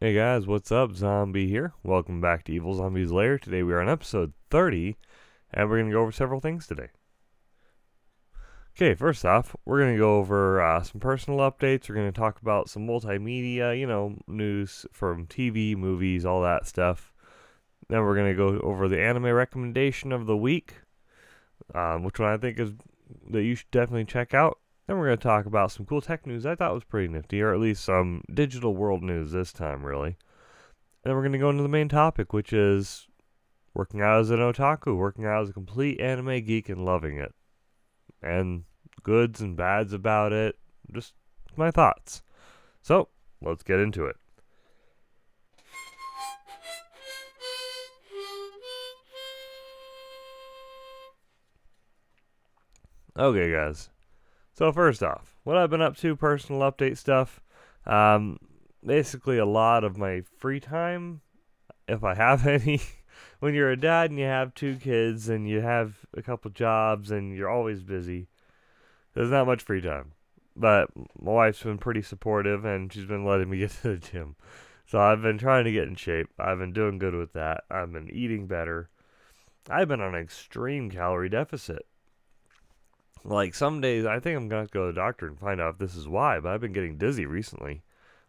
Hey guys, what's up? Zombie here. Welcome back to Evil Zombies Lair. Today we are on episode 30, and we're going to go over several things today. Okay, first off, we're going to go over uh, some personal updates. We're going to talk about some multimedia, you know, news from TV, movies, all that stuff. Then we're going to go over the anime recommendation of the week, um, which one I think is that you should definitely check out. Then we're going to talk about some cool tech news I thought was pretty nifty, or at least some digital world news this time, really. And then we're going to go into the main topic, which is working out as an otaku, working out as a complete anime geek and loving it. And goods and bads about it, just my thoughts. So, let's get into it. Okay, guys. So first off, what I've been up to, personal update stuff. Um, basically, a lot of my free time, if I have any. when you're a dad and you have two kids and you have a couple jobs and you're always busy, there's not much free time. But my wife's been pretty supportive and she's been letting me get to the gym. So I've been trying to get in shape. I've been doing good with that. I've been eating better. I've been on an extreme calorie deficit. Like some days, I think I'm gonna go to the doctor and find out if this is why. But I've been getting dizzy recently.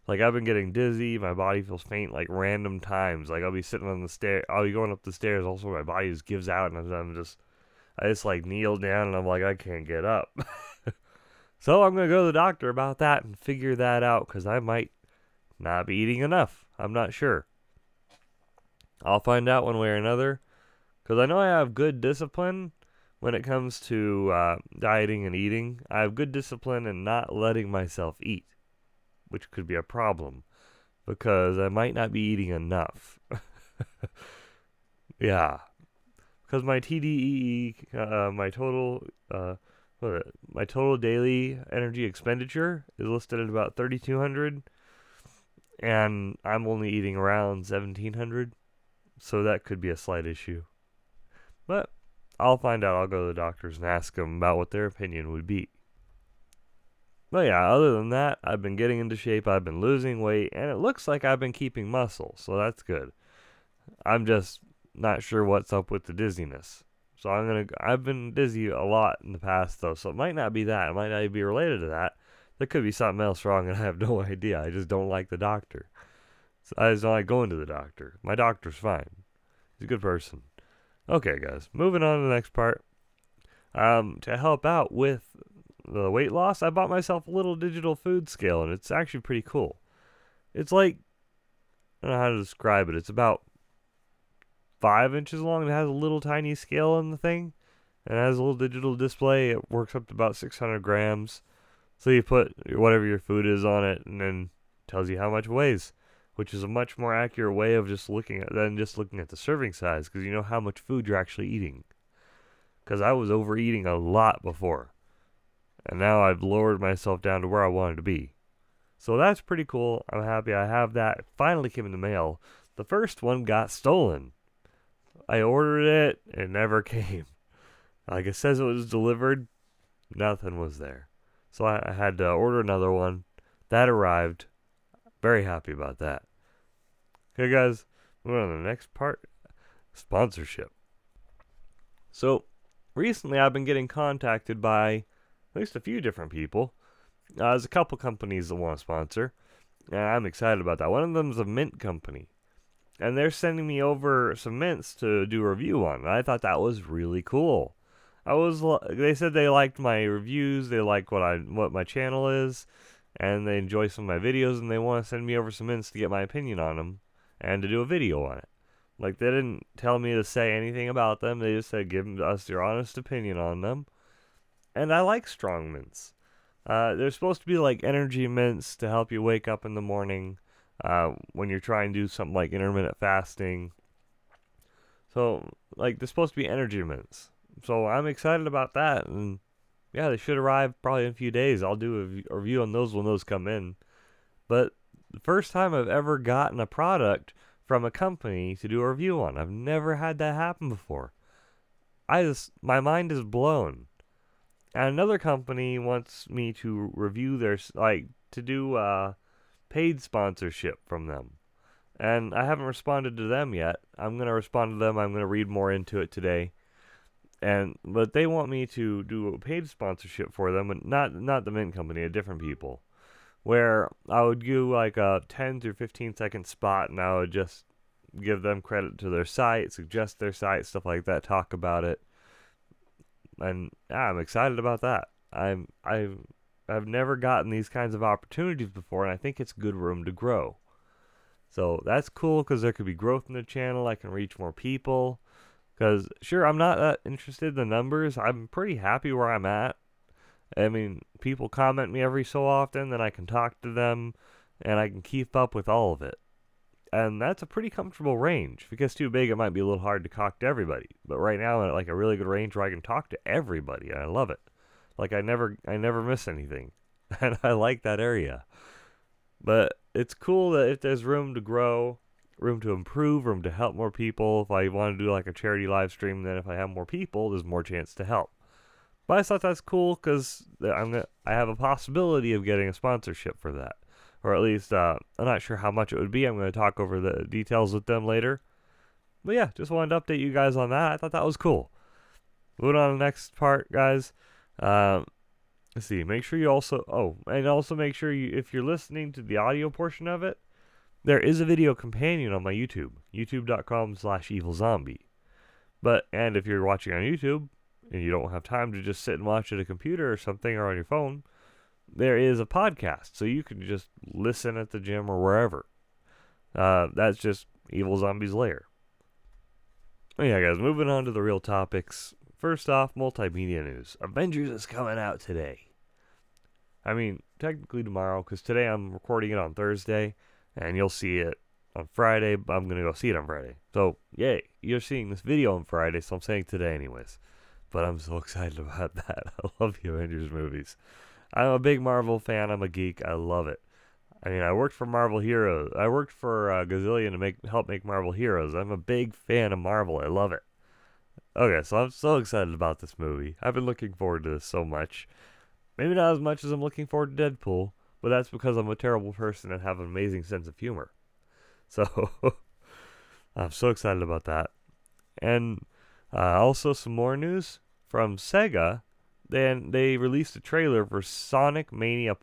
Like I've been getting dizzy. My body feels faint like random times. Like I'll be sitting on the stair. I'll be going up the stairs. Also, my body just gives out, and I'm just, I just like kneel down, and I'm like I can't get up. so I'm gonna go to the doctor about that and figure that out because I might not be eating enough. I'm not sure. I'll find out one way or another. Because I know I have good discipline when it comes to uh, dieting and eating, I have good discipline in not letting myself eat, which could be a problem because I might not be eating enough. yeah, because my TDEE, uh, my total, uh, my total daily energy expenditure is listed at about 3,200, and I'm only eating around 1,700, so that could be a slight issue. But I'll find out. I'll go to the doctors and ask them about what their opinion would be. But yeah, other than that, I've been getting into shape, I've been losing weight, and it looks like I've been keeping muscle, so that's good. I'm just not sure what's up with the dizziness. So I'm gonna I've been dizzy a lot in the past though, so it might not be that. It might not be related to that. There could be something else wrong and I have no idea. I just don't like the doctor. So I just don't like going to the doctor. My doctor's fine. He's a good person. Okay, guys, moving on to the next part. Um, to help out with the weight loss, I bought myself a little digital food scale, and it's actually pretty cool. It's like, I don't know how to describe it. It's about five inches long. It has a little tiny scale on the thing, and it has a little digital display. It works up to about 600 grams. So you put whatever your food is on it, and then tells you how much weighs which is a much more accurate way of just looking at than just looking at the serving size because you know how much food you're actually eating. Because I was overeating a lot before, and now I've lowered myself down to where I wanted to be. So that's pretty cool. I'm happy I have that. It finally came in the mail. The first one got stolen. I ordered it, it never came. Like it says it was delivered, nothing was there. So I, I had to order another one. That arrived. Very happy about that. Okay, guys, moving on the next part sponsorship. So, recently I've been getting contacted by at least a few different people. Uh, there's a couple companies that want to sponsor, and I'm excited about that. One of them is a mint company, and they're sending me over some mints to do a review on. And I thought that was really cool. I was they said they liked my reviews, they like what I what my channel is, and they enjoy some of my videos, and they want to send me over some mints to get my opinion on them and to do a video on it. Like they didn't tell me to say anything about them. They just said give us your honest opinion on them. And I like strong mints. Uh, they're supposed to be like energy mints to help you wake up in the morning uh, when you're trying to do something like intermittent fasting. So like they're supposed to be energy mints. So I'm excited about that. And yeah, they should arrive probably in a few days. I'll do a review on those when those come in. But the first time I've ever gotten a product from a company to do a review on. I've never had that happen before. I just my mind is blown. And another company wants me to review their like to do uh paid sponsorship from them. and I haven't responded to them yet. I'm gonna respond to them. I'm gonna read more into it today, and but they want me to do a paid sponsorship for them, and not not the Mint Company, a different people, where I would do like a 10 to 15 second spot, and I would just give them credit to their site, suggest their site, stuff like that, talk about it, and yeah, I'm excited about that. I'm I've I've never gotten these kinds of opportunities before, and I think it's good room to grow. So that's cool because there could be growth in the channel. I can reach more people. Because, sure, I'm not that interested in the numbers. I'm pretty happy where I'm at. I mean, people comment me every so often, then I can talk to them, and I can keep up with all of it. And that's a pretty comfortable range. If it gets too big, it might be a little hard to talk to everybody. But right now, I'm at like a really good range where I can talk to everybody, and I love it. Like I never, I never miss anything, and I like that area. But it's cool that if there's room to grow, room to improve, room to help more people, if I want to do like a charity live stream, then if I have more people, there's more chance to help. But I thought that's cool because I'm gonna, I have a possibility of getting a sponsorship for that, or at least uh, I'm not sure how much it would be. I'm going to talk over the details with them later. But yeah, just wanted to update you guys on that. I thought that was cool. Moving on to the next part, guys. Um, Let's see. Make sure you also oh, and also make sure you if you're listening to the audio portion of it, there is a video companion on my YouTube, youtube.com slash evil zombie. But and if you're watching on YouTube and you don't have time to just sit and watch at a computer or something or on your phone, there is a podcast, so you can just listen at the gym or wherever. Uh, that's just Evil Zombies Lair. Oh yeah, guys. Moving on to the real topics. First off, multimedia news. Avengers is coming out today. I mean, technically tomorrow, because today I'm recording it on Thursday, and you'll see it on Friday, but I'm going to go see it on Friday. So, yay, you're seeing this video on Friday, so I'm saying today, anyways. But I'm so excited about that. I love the Avengers movies. I'm a big Marvel fan. I'm a geek. I love it. I mean, I worked for Marvel Heroes. I worked for uh, Gazillion to make help make Marvel Heroes. I'm a big fan of Marvel. I love it. Okay, so I'm so excited about this movie. I've been looking forward to this so much. Maybe not as much as I'm looking forward to Deadpool, but that's because I'm a terrible person and have an amazing sense of humor. So I'm so excited about that. And uh, also some more news from Sega. Then they released a trailer for Sonic Mania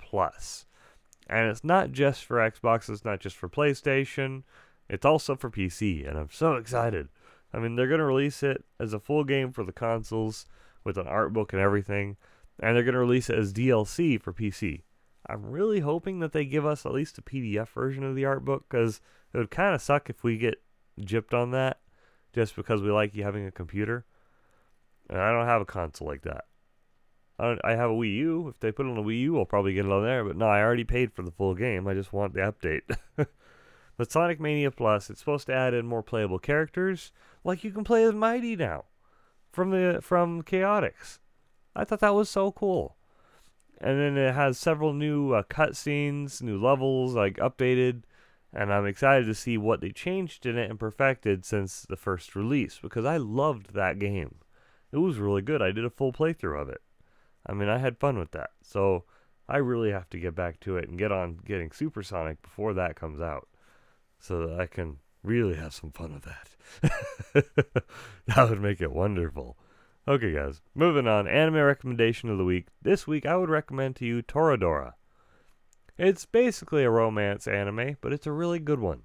And it's not just for Xbox, it's not just for PlayStation, it's also for PC, and I'm so excited. I mean, they're going to release it as a full game for the consoles with an art book and everything, and they're going to release it as DLC for PC. I'm really hoping that they give us at least a PDF version of the art book because it would kind of suck if we get gypped on that just because we like you having a computer. And I don't have a console like that. I, I have a Wii U. If they put it on a Wii U, I'll probably get it on there. But no, I already paid for the full game. I just want the update. But Sonic Mania Plus, it's supposed to add in more playable characters, like you can play as Mighty now from the from Chaotix. I thought that was so cool. And then it has several new uh, cutscenes, new levels, like updated, and I'm excited to see what they changed in it and perfected since the first release because I loved that game. It was really good. I did a full playthrough of it. I mean, I had fun with that. So I really have to get back to it and get on getting Supersonic before that comes out so that I can really have some fun with that. that would make it wonderful. Okay, guys, moving on. Anime recommendation of the week. This week, I would recommend to you Toradora. It's basically a romance anime, but it's a really good one.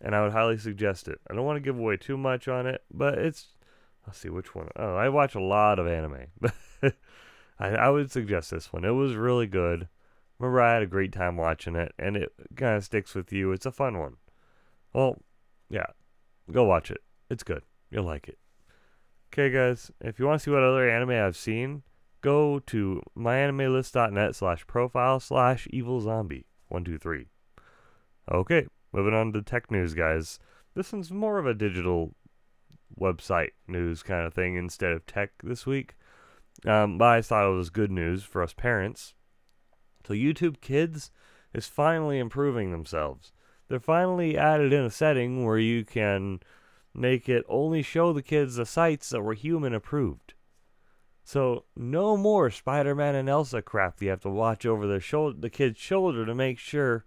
And I would highly suggest it. I don't want to give away too much on it, but it's. Let's see which one. Oh, I watch a lot of anime. I, I would suggest this one. It was really good. Remember, I had a great time watching it, and it kind of sticks with you. It's a fun one. Well, yeah, go watch it. It's good. You'll like it. Okay, guys, if you want to see what other anime I've seen, go to myanimelist.net slash profile slash evil zombie. One, two, three. Okay, moving on to tech news, guys. This one's more of a digital website news kind of thing instead of tech this week. Um, but I thought it was good news for us parents. So, YouTube Kids is finally improving themselves they're finally added in a setting where you can make it only show the kids the sites that were human approved. So no more Spider-Man and Elsa crap. You have to watch over their shoulder, the kid's shoulder, to make sure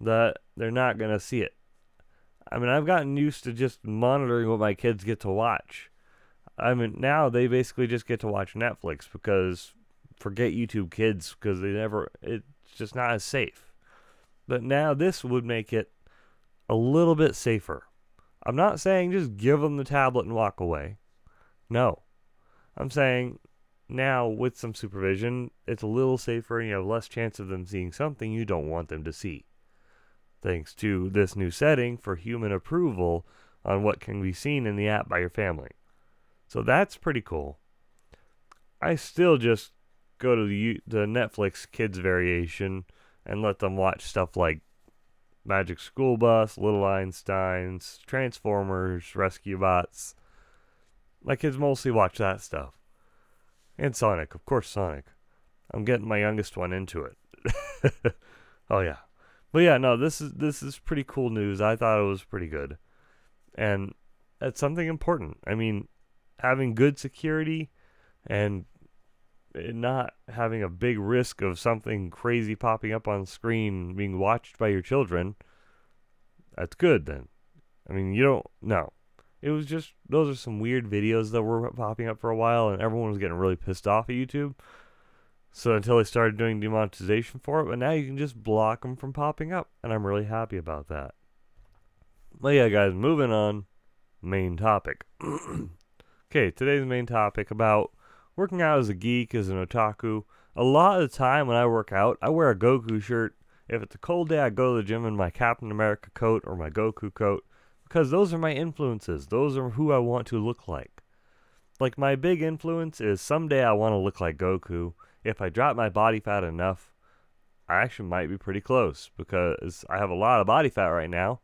that they're not gonna see it. I mean, I've gotten used to just monitoring what my kids get to watch. I mean, now they basically just get to watch Netflix because forget YouTube Kids because they never, it's just not as safe. But now this would make it a little bit safer. I'm not saying just give them the tablet and walk away. No. I'm saying now with some supervision, it's a little safer and you have less chance of them seeing something you don't want them to see. Thanks to this new setting for human approval on what can be seen in the app by your family. So that's pretty cool. I still just go to the, the Netflix kids variation and let them watch stuff like Magic School Bus, Little Einsteins, Transformers, Rescue Bots. My kids mostly watch that stuff. And Sonic, of course, Sonic. I'm getting my youngest one into it. oh yeah. But yeah, no, this is this is pretty cool news. I thought it was pretty good. And that's something important. I mean, having good security and not having a big risk of something crazy popping up on screen being watched by your children, that's good then. I mean, you don't no. It was just those are some weird videos that were popping up for a while and everyone was getting really pissed off at YouTube. So until they started doing demonetization for it, but now you can just block them from popping up and I'm really happy about that. But yeah, guys, moving on. Main topic. okay, today's main topic about working out as a geek, as an otaku. A lot of the time when I work out, I wear a Goku shirt. If it's a cold day, I go to the gym in my Captain America coat or my Goku coat because those are my influences. Those are who I want to look like. Like my big influence is someday I want to look like Goku. If I drop my body fat enough, I actually might be pretty close because I have a lot of body fat right now,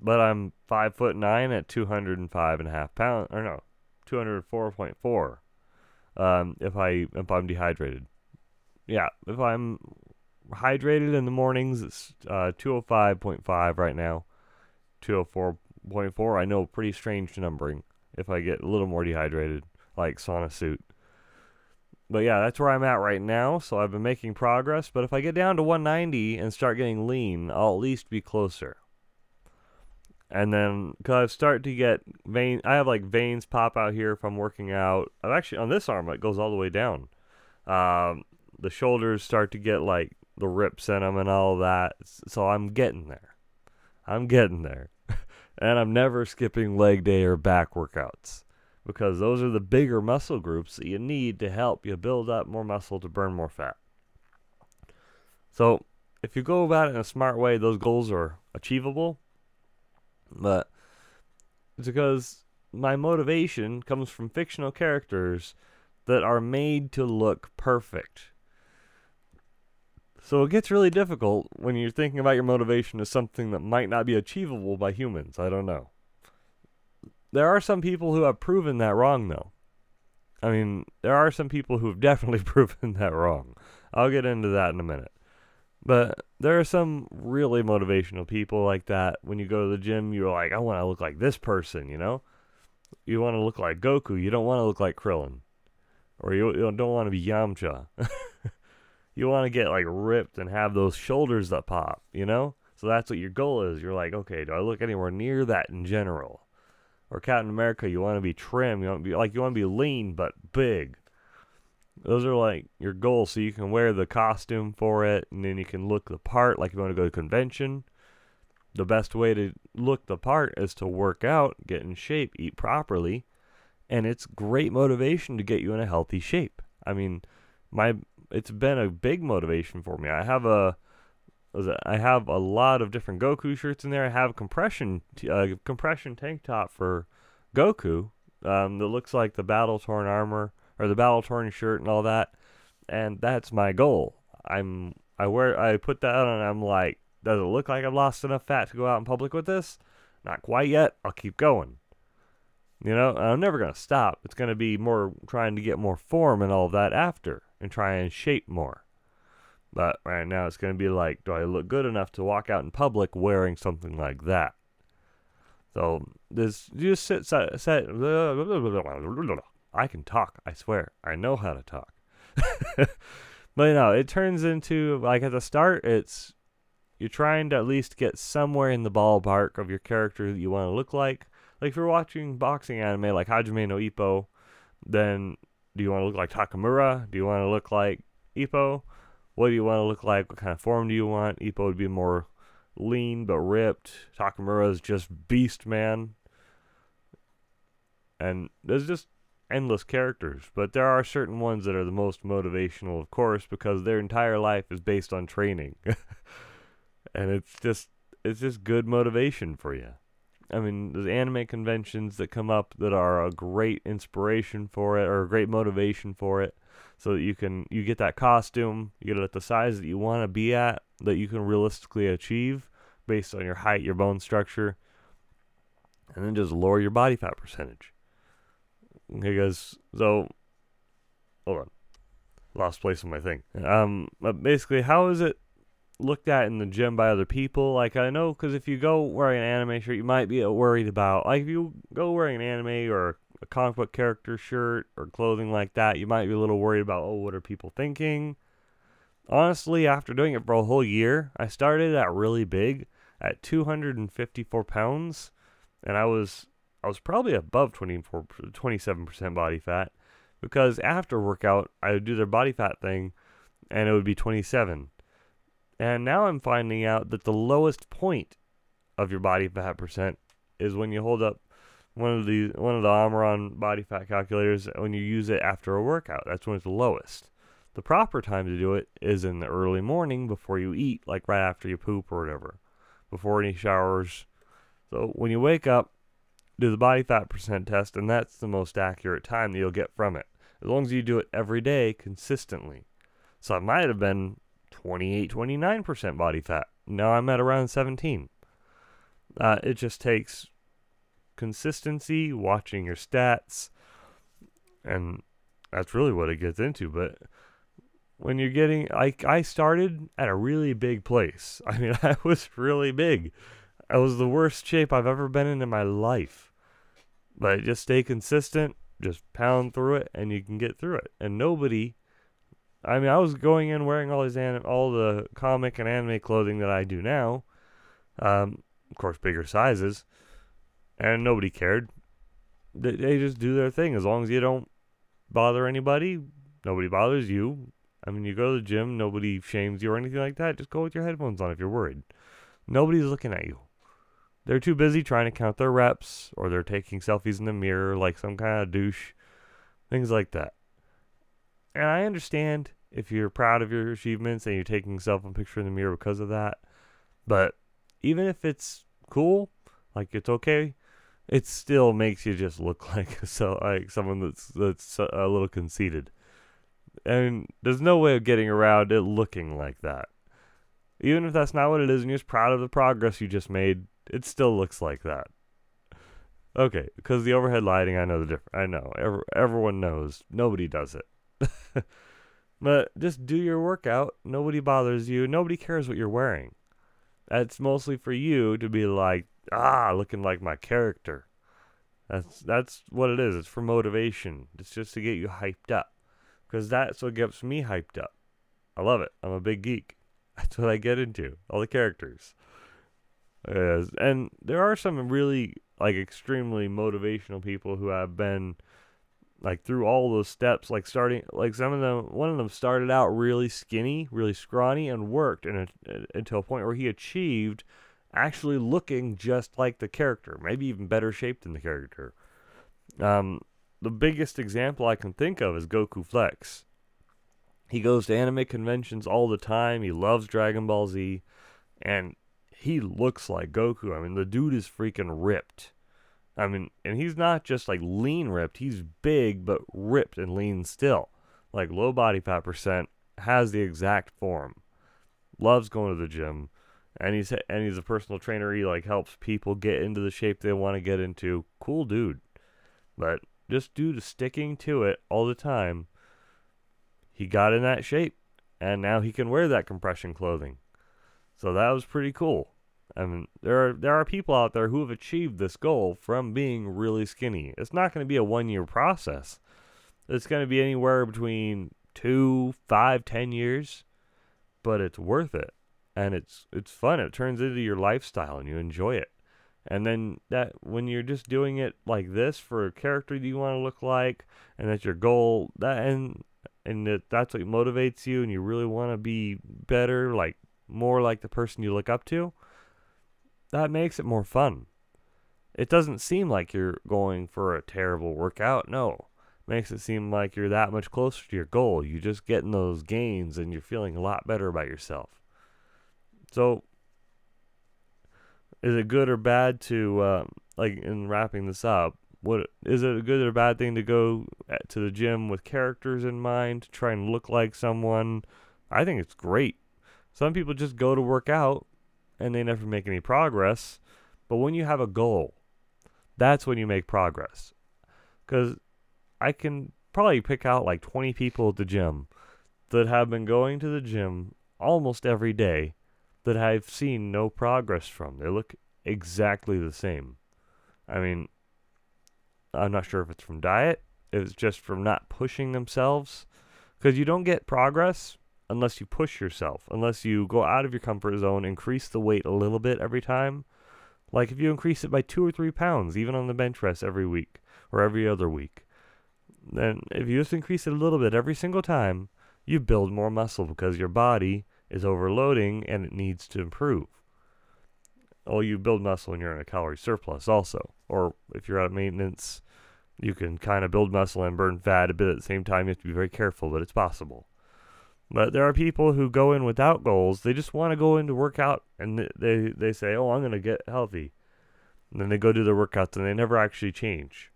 but I'm five foot nine at two hundred and five and a half pounds, or no, two hundred four point four um, if I if I'm dehydrated. Yeah, if I'm hydrated in the mornings, it's uh, 205.5 right now. 204.4. I know pretty strange numbering if I get a little more dehydrated, like sauna suit. But yeah, that's where I'm at right now. So I've been making progress. But if I get down to 190 and start getting lean, I'll at least be closer. And then, cause I've started to get vein, I have like veins pop out here if I'm working out. I'm actually on this arm, it goes all the way down. Um, the shoulders start to get like the rips in them and all that. So I'm getting there. I'm getting there. and I'm never skipping leg day or back workouts because those are the bigger muscle groups that you need to help you build up more muscle to burn more fat. So, if you go about it in a smart way, those goals are achievable but it's because my motivation comes from fictional characters that are made to look perfect. So it gets really difficult when you're thinking about your motivation as something that might not be achievable by humans. I don't know. There are some people who have proven that wrong, though. I mean, there are some people who have definitely proven that wrong. I'll get into that in a minute. But there are some really motivational people like that. When you go to the gym, you're like, I want to look like this person, you know? You want to look like Goku. You don't want to look like Krillin. Or you, you don't want to be Yamcha. you want to get like ripped and have those shoulders that pop, you know? So that's what your goal is. You're like, okay, do I look anywhere near that in general? Or Captain America, you want to be trim. You want to be like you want to be lean but big. Those are like your goals, so you can wear the costume for it, and then you can look the part. Like you want to go to convention, the best way to look the part is to work out, get in shape, eat properly, and it's great motivation to get you in a healthy shape. I mean, my it's been a big motivation for me. I have a I have a lot of different Goku shirts in there. I have a compression uh, compression tank top for Goku um, that looks like the battle torn armor or the battle torn shirt and all that. And that's my goal. I'm I wear I put that on and I'm like, does it look like I've lost enough fat to go out in public with this? Not quite yet. I'll keep going. You know, I'm never gonna stop. It's gonna be more trying to get more form and all of that after and try and shape more. But right now it's gonna be like, do I look good enough to walk out in public wearing something like that? So this just sit set, set I can talk. I swear. I know how to talk. but you know, it turns into like at the start, it's you're trying to at least get somewhere in the ballpark of your character that you want to look like. Like if you're watching boxing anime like Hajime no Ippo, then do you want to look like Takamura? Do you want to look like Ippo? What do you want to look like? What kind of form do you want? Ippo would be more lean but ripped. Takamura is just beast man. And there's just endless characters, but there are certain ones that are the most motivational, of course, because their entire life is based on training. and it's just it's just good motivation for you. I mean, there's anime conventions that come up that are a great inspiration for it or a great motivation for it so that you can you get that costume, you get it at the size that you want to be at that you can realistically achieve based on your height, your bone structure, and then just lower your body fat percentage. Okay, guys. So, hold on, lost place on my thing. Um, but basically, how is it looked at in the gym by other people. Like I know, because if you go wearing an anime shirt, you might be uh, worried about like if you go wearing an anime or a comic book character shirt or clothing like that, you might be a little worried about oh, what are people thinking? Honestly, after doing it for a whole year, I started at really big at 254 pounds, and I was I was probably above 24 27% body fat because after workout I would do their body fat thing, and it would be 27 and now I'm finding out that the lowest point of your body fat percent is when you hold up one of the one of the Omron body fat calculators when you use it after a workout. That's when it's the lowest. The proper time to do it is in the early morning before you eat, like right after you poop or whatever, before any showers. So when you wake up, do the body fat percent test, and that's the most accurate time that you'll get from it. As long as you do it every day consistently. So I might have been 28, 29% body fat. Now I'm at around 17. Uh, it just takes consistency, watching your stats, and that's really what it gets into. But when you're getting, like, I started at a really big place. I mean, I was really big. I was the worst shape I've ever been in in my life. But just stay consistent, just pound through it, and you can get through it. And nobody I mean, I was going in wearing all these anim- all the comic and anime clothing that I do now. Um, of course, bigger sizes, and nobody cared. They, they just do their thing as long as you don't bother anybody. Nobody bothers you. I mean, you go to the gym, nobody shames you or anything like that. Just go with your headphones on if you're worried. Nobody's looking at you. They're too busy trying to count their reps, or they're taking selfies in the mirror like some kind of douche. Things like that. And I understand if you're proud of your achievements and you're taking yourself a picture in the mirror because of that. But even if it's cool, like it's okay, it still makes you just look like so like someone that's that's a little conceited. And there's no way of getting around it looking like that. Even if that's not what it is and you're just proud of the progress you just made, it still looks like that. Okay, because the overhead lighting, I know the difference. I know. Every, everyone knows. Nobody does it. But just do your workout. Nobody bothers you. Nobody cares what you're wearing. That's mostly for you to be like, ah, looking like my character. That's that's what it is. It's for motivation. It's just to get you hyped up. Because that's what gets me hyped up. I love it. I'm a big geek. That's what I get into. All the characters. Yes. And there are some really like extremely motivational people who have been like through all those steps like starting like some of them one of them started out really skinny really scrawny and worked and until a point where he achieved actually looking just like the character maybe even better shaped than the character. Um, the biggest example i can think of is goku flex. He goes to anime conventions all the time. He loves dragon ball z and he looks like goku. I mean the dude is freaking ripped I mean, and he's not just like lean ripped, he's big but ripped and lean still. Like low body fat percent has the exact form. Loves going to the gym. And he's and he's a personal trainer. He like helps people get into the shape they want to get into. Cool dude. But just due to sticking to it all the time, he got in that shape and now he can wear that compression clothing. So that was pretty cool. I mean, there are there are people out there who have achieved this goal from being really skinny. It's not going to be a one year process. It's going to be anywhere between two, five, ten years, but it's worth it. and it's it's fun. It turns into your lifestyle and you enjoy it. And then that when you're just doing it like this for a character that you want to look like and that's your goal, that and and that that's what motivates you and you really want to be better, like more like the person you look up to, that makes it more fun. It doesn't seem like you're going for a terrible workout. No. It makes it seem like you're that much closer to your goal. You're just getting those gains and you're feeling a lot better about yourself. So, is it good or bad to, um, like, in wrapping this up, what is it a good or bad thing to go to the gym with characters in mind to try and look like someone? I think it's great. Some people just go to work out and they never make any progress. But when you have a goal, that's when you make progress. Because I can probably pick out like 20 people at the gym that have been going to the gym almost every day that I've seen no progress from. They look exactly the same. I mean, I'm not sure if it's from diet, if it's just from not pushing themselves. Because you don't get progress unless you push yourself, unless you go out of your comfort zone, increase the weight a little bit every time. Like if you increase it by two or three pounds, even on the bench press every week or every other week, then if you just increase it a little bit every single time, you build more muscle because your body is overloading and it needs to improve. Oh, you build muscle when you're in a calorie surplus also. Or if you're at maintenance, you can kind of build muscle and burn fat a bit at the same time. You have to be very careful, but it's possible. But there are people who go in without goals. They just want to go in to work out and they, they say, oh, I'm going to get healthy. And then they go do their workouts and they never actually change.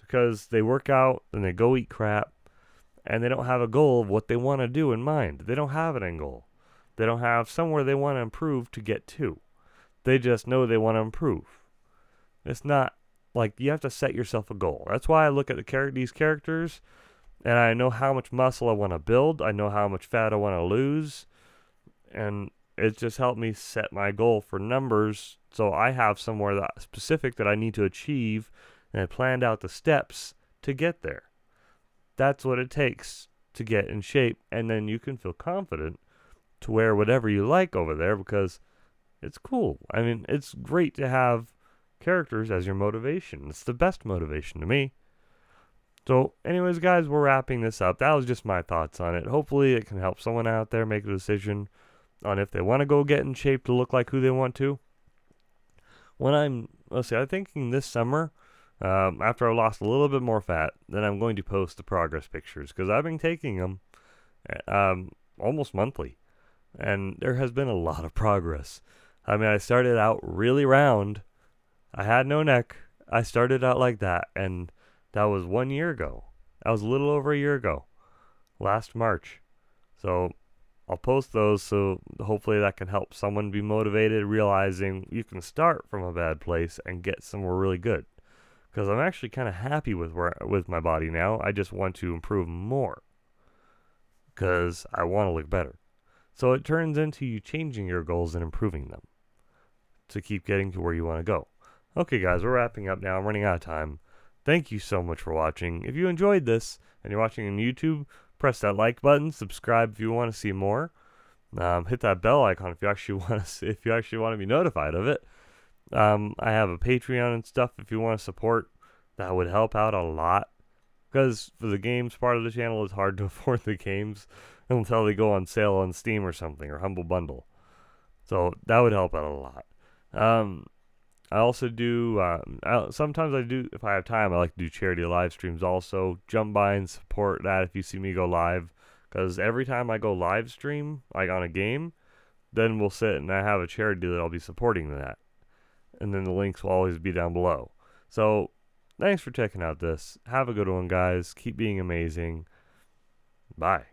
Because they work out and they go eat crap and they don't have a goal of what they want to do in mind. They don't have an end goal. They don't have somewhere they want to improve to get to. They just know they want to improve. It's not like you have to set yourself a goal. That's why I look at the char- these characters and I know how much muscle I want to build. I know how much fat I want to lose. And it just helped me set my goal for numbers so I have somewhere that specific that I need to achieve and I planned out the steps to get there. That's what it takes to get in shape and then you can feel confident to wear whatever you like over there because it's cool. I mean, it's great to have characters as your motivation. It's the best motivation to me. So, anyways, guys, we're wrapping this up. That was just my thoughts on it. Hopefully, it can help someone out there make a decision on if they want to go get in shape to look like who they want to. When I'm, let's see, I'm thinking this summer, um, after I lost a little bit more fat, then I'm going to post the progress pictures because I've been taking them um, almost monthly, and there has been a lot of progress. I mean, I started out really round. I had no neck. I started out like that, and that was one year ago. That was a little over a year ago, last March. So I'll post those so hopefully that can help someone be motivated, realizing you can start from a bad place and get somewhere really good. Because I'm actually kind of happy with where with my body now. I just want to improve more. Because I want to look better. So it turns into you changing your goals and improving them to keep getting to where you want to go. Okay, guys, we're wrapping up now. I'm running out of time. Thank you so much for watching. If you enjoyed this and you're watching on YouTube, press that like button, subscribe if you want to see more. Um, hit that bell icon if you actually want to see, if you actually want to be notified of it. Um, I have a Patreon and stuff if you want to support. That would help out a lot. Because for the games part of the channel, it's hard to afford the games until they go on sale on Steam or something or Humble Bundle. So that would help out a lot. Um, I also do. Um, I, sometimes I do if I have time. I like to do charity live streams. Also, jump by and support that if you see me go live. Because every time I go live stream, like on a game, then we'll sit and I have a charity that I'll be supporting that, and then the links will always be down below. So, thanks for checking out this. Have a good one, guys. Keep being amazing. Bye.